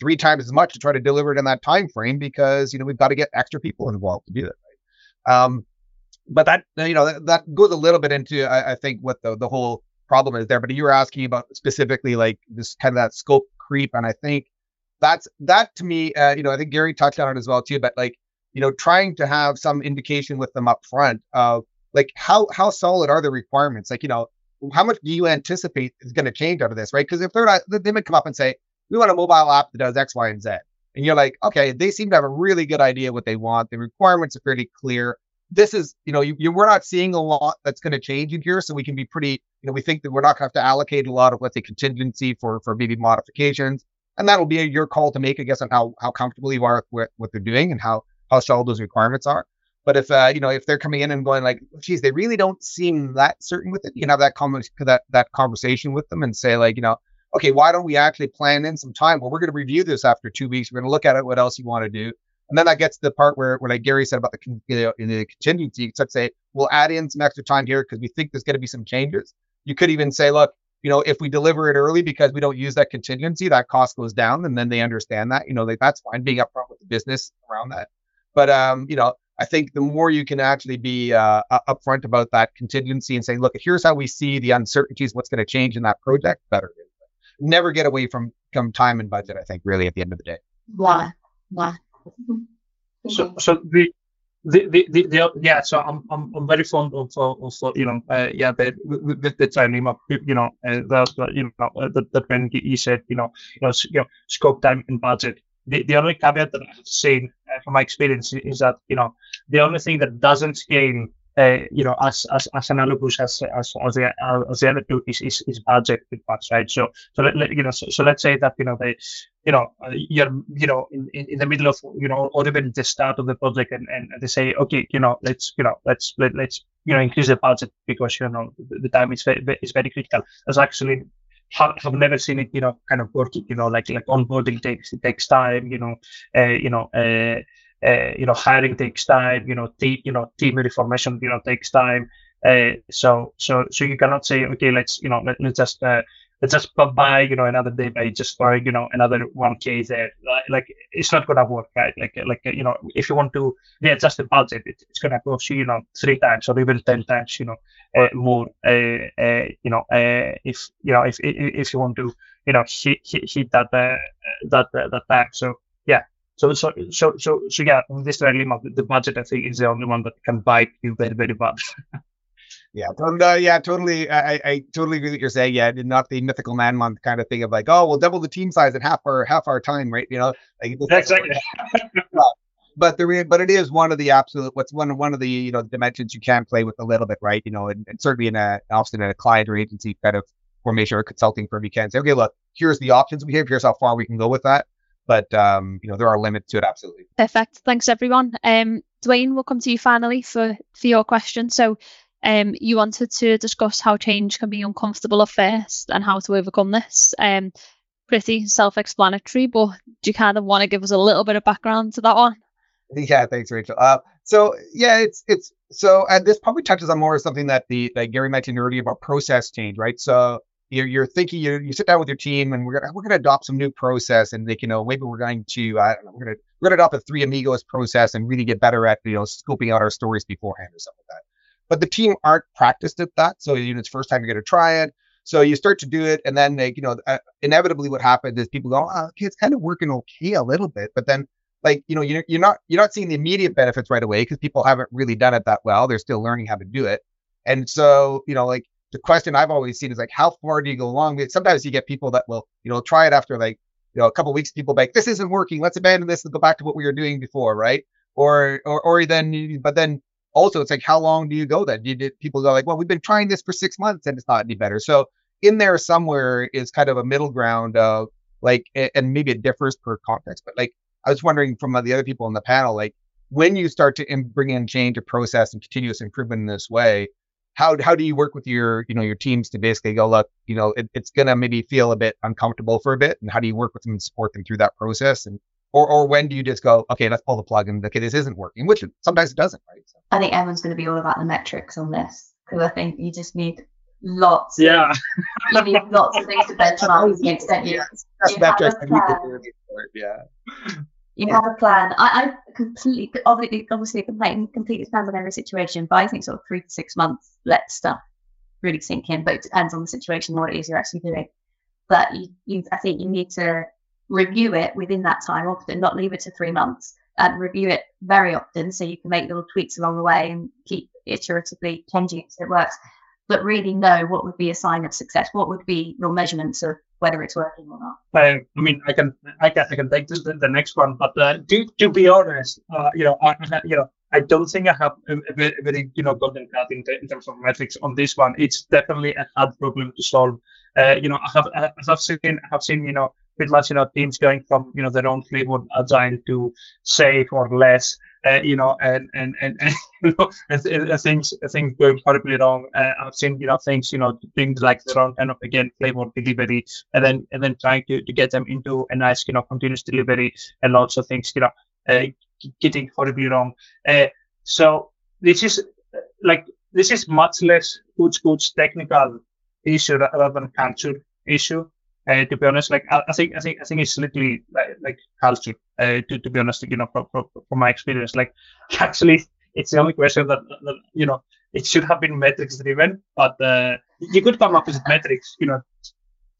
three times as much to try to deliver it in that time frame because you know we've got to get extra people involved to do that. Right? Um, but that you know that, that goes a little bit into I, I think what the the whole problem is there. But you were asking about specifically like this kind of that scope creep, and I think that's that to me, uh, you know, I think Gary touched on it as well too. But like you know, trying to have some indication with them up front of like how how solid are the requirements? Like, you know, how much do you anticipate is going to change out of this, right? Because if they're not, they might come up and say, we want a mobile app that does X, Y, and Z. And you're like, okay, they seem to have a really good idea what they want. The requirements are pretty clear. This is, you know, you, you, we're not seeing a lot that's going to change in here, so we can be pretty, you know, we think that we're not going to have to allocate a lot of, let's say, contingency for for maybe modifications, and that'll be a, your call to make, I guess, on how how comfortable you are with what they're doing and how how solid those requirements are. But if uh, you know if they're coming in and going like, geez, they really don't seem that certain with it, you can have that com- that that conversation with them and say like, you know, okay, why don't we actually plan in some time? Well, we're going to review this after two weeks. We're going to look at it. What else you want to do? And then that gets to the part where, where like Gary said about the, you know, in the contingency, let's say we'll add in some extra time here because we think there's going to be some changes. You could even say, look, you know, if we deliver it early because we don't use that contingency, that cost goes down, and then they understand that. You know, like that's fine, being upfront with the business around that. But um, you know, I think the more you can actually be uh, upfront about that contingency and say, look, here's how we see the uncertainties, what's going to change in that project, better. Never get away from, from time and budget. I think really at the end of the day. Why? Why? So, so the, the, the, the, the yeah, so I'm, I'm, I'm very fond of, of, you know, uh, yeah, the, with the time, you know, uh, that, you know, uh, that, that when you said, you know, you know, you know, scope, time, and budget, the, the only caveat that I've seen uh, from my experience is that you know the only thing that doesn't scale uh, you know as as as analogous as as as the, uh, as the other two is is, is budget parts right so so let, let, you know so, so let's say that you know they you know uh, you're you know in, in, in the middle of you know or even the start of the project and, and they say okay you know let's you know let's let, let's you know increase the budget because you know the, the time is very is very critical that's actually have, have never seen it, you know, kind of working, you know, like like onboarding takes takes time, you know, uh, you know, uh, uh, you know, hiring takes time, you know, team, you know, team reformation, you know, takes time. Uh, so so so you cannot say, okay, let's you know, let, let's just uh, let's just buy, you know, another day by just buying, you know, another one k there. Like, it's not gonna work, right? Like like you know, if you want to readjust the budget, it, it's gonna cost you, you know, three times or even ten times, you know, uh, more. Uh, uh, you know, uh, if you know if if you want to, you know, hit hit, hit that uh, that uh, that tag. So yeah. So so so so so yeah, this dilemma, the budget I think is the only one that can bite you very very bad. Yeah, uh, yeah, totally. I, I totally agree with what you're saying. Yeah, not the mythical man month kind of thing of like, oh, we'll double the team size in half our half our time, right? You know, like exactly. but the but it is one of the absolute what's one one of the you know dimensions you can play with a little bit, right? You know, and, and certainly in a often in a client or agency kind of formation or consulting firm, you can say, okay, look, here's the options we have, here's how far we can go with that. But um, you know, there are limits to it, absolutely. Perfect. Thanks everyone. Um, Dwayne, we'll come to you finally for for your question. So, um, you wanted to discuss how change can be uncomfortable at first and how to overcome this. Um, pretty self-explanatory, but do you kind of want to give us a little bit of background to that one? Yeah, thanks, Rachel. Uh, so yeah, it's it's so and this probably touches on more of something that the that Gary mentioned earlier about process change, right? So you're, you're thinking you you sit down with your team and we're gonna we're gonna adopt some new process and like you know maybe we're going to I don't know we're gonna we're gonna adopt a three amigos process and really get better at you know scoping out our stories beforehand or something like that. But the team aren't practiced at that, so you know it's first time you're gonna try it. So you start to do it, and then like you know uh, inevitably what happens is people go, oh, okay, it's kind of working okay a little bit, but then like you know you're, you're not you're not seeing the immediate benefits right away because people haven't really done it that well. They're still learning how to do it, and so you know like the question I've always seen is like, how far do you go along? Sometimes you get people that will, you know, try it after like, you know, a couple weeks. People like, this isn't working. Let's abandon this and go back to what we were doing before, right? Or, or, or then, but then also it's like, how long do you go then? You people go like, well, we've been trying this for six months and it's not any better. So in there somewhere is kind of a middle ground of like, and maybe it differs per context, but like, I was wondering from the other people in the panel, like when you start to bring in change, a process, and continuous improvement in this way, how how do you work with your you know your teams to basically go look you know it, it's gonna maybe feel a bit uncomfortable for a bit and how do you work with them and support them through that process? And or or when do you just go okay let's pull the plug and okay this isn't working which sometimes it doesn't right? So. i think everyone's going to be all about the metrics on this because i think you just need lots yeah. of, you need lots of things to benchmark against don't you, you metrics yeah you have a plan. I, I completely, obviously, obviously, completely, completely depends on every situation. But I think sort of three to six months let stuff really sink in. But it depends on the situation, what it is you're actually doing. But you, you, I think you need to review it within that time often, not leave it to three months, and review it very often so you can make little tweaks along the way and keep iteratively changing it so it works. But really know what would be a sign of success. What would be your measurements of whether it's working or not. I, I mean, I can, I can, I can take this, the, the next one, but uh, to, to be honest, uh, you know, I, you know, I don't think I have a, a very, you know, golden cut in, in, terms of metrics on this one. It's definitely a hard problem to solve. Uh, you know, I have, I have seen, I have seen, you know, with you know, teams going from, you know, their own flavored agile to SAFe or LeSS uh, you know, and and and, and you know, things things going horribly wrong. Uh, I've seen you know things you know things like the wrong kind of again flavor delivery, and then and then trying to, to get them into a nice you know continuous delivery, and lots of things you know uh, getting horribly wrong. Uh, so this is like this is much less good goods technical issue rather than culture issue. Uh, to be honest, like I, I, think I think I think it's literally like, like culture. Uh, to to be honest, you know, from, from, from my experience, like actually, it's the only question that, that you know it should have been metrics driven, but uh, you could come up with metrics, you know,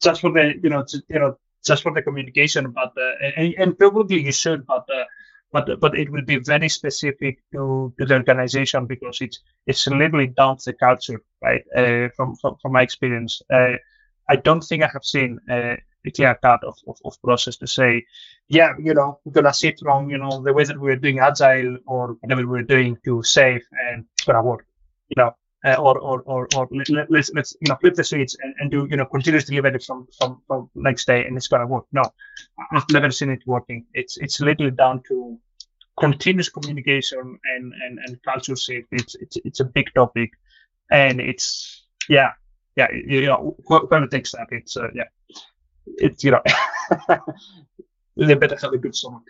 just for the you know you know just for the communication, but uh, and, and probably you should, but uh, but but it will be very specific to, to the organization because it's it's literally down to the culture, right? Uh, from, from from my experience, uh, I don't think I have seen uh, a clear cut of, of, of, process to say, yeah, you know, we're gonna sit from you know the way that we're doing agile or whatever we're doing to SAFe and it's gonna work, you know, uh, or or or or let, us let's, let's you know flip the switch and, and do you know continuous delivery from from from next day and it's gonna work. No, I've never seen it working. It's it's literally down to continuous communication and and and culture shift. It's it's it's a big topic, and it's yeah yeah, you know, whoever takes that, it's uh, yeah, it's you know, they better have a good song.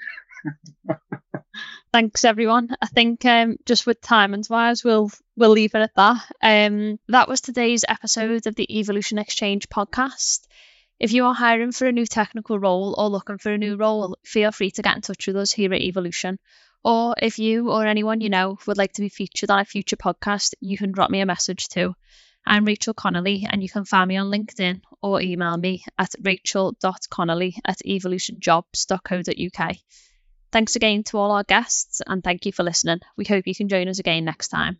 Thanks everyone. I think um, just with time and wise, we'll we'll leave it at that. Um, that was today's episode of the Evolution Exchange podcast. If you are hiring for a new technical role or looking for a new role, feel free to get in touch with us here at Evolution. Or if you or anyone you know would like to be featured on a future podcast, you can drop me a message too. I'm Rachel Connolly, and you can find me on LinkedIn or email me at rachel.connolly at evolutionjobs.co.uk. Thanks again to all our guests, and thank you for listening. We hope you can join us again next time.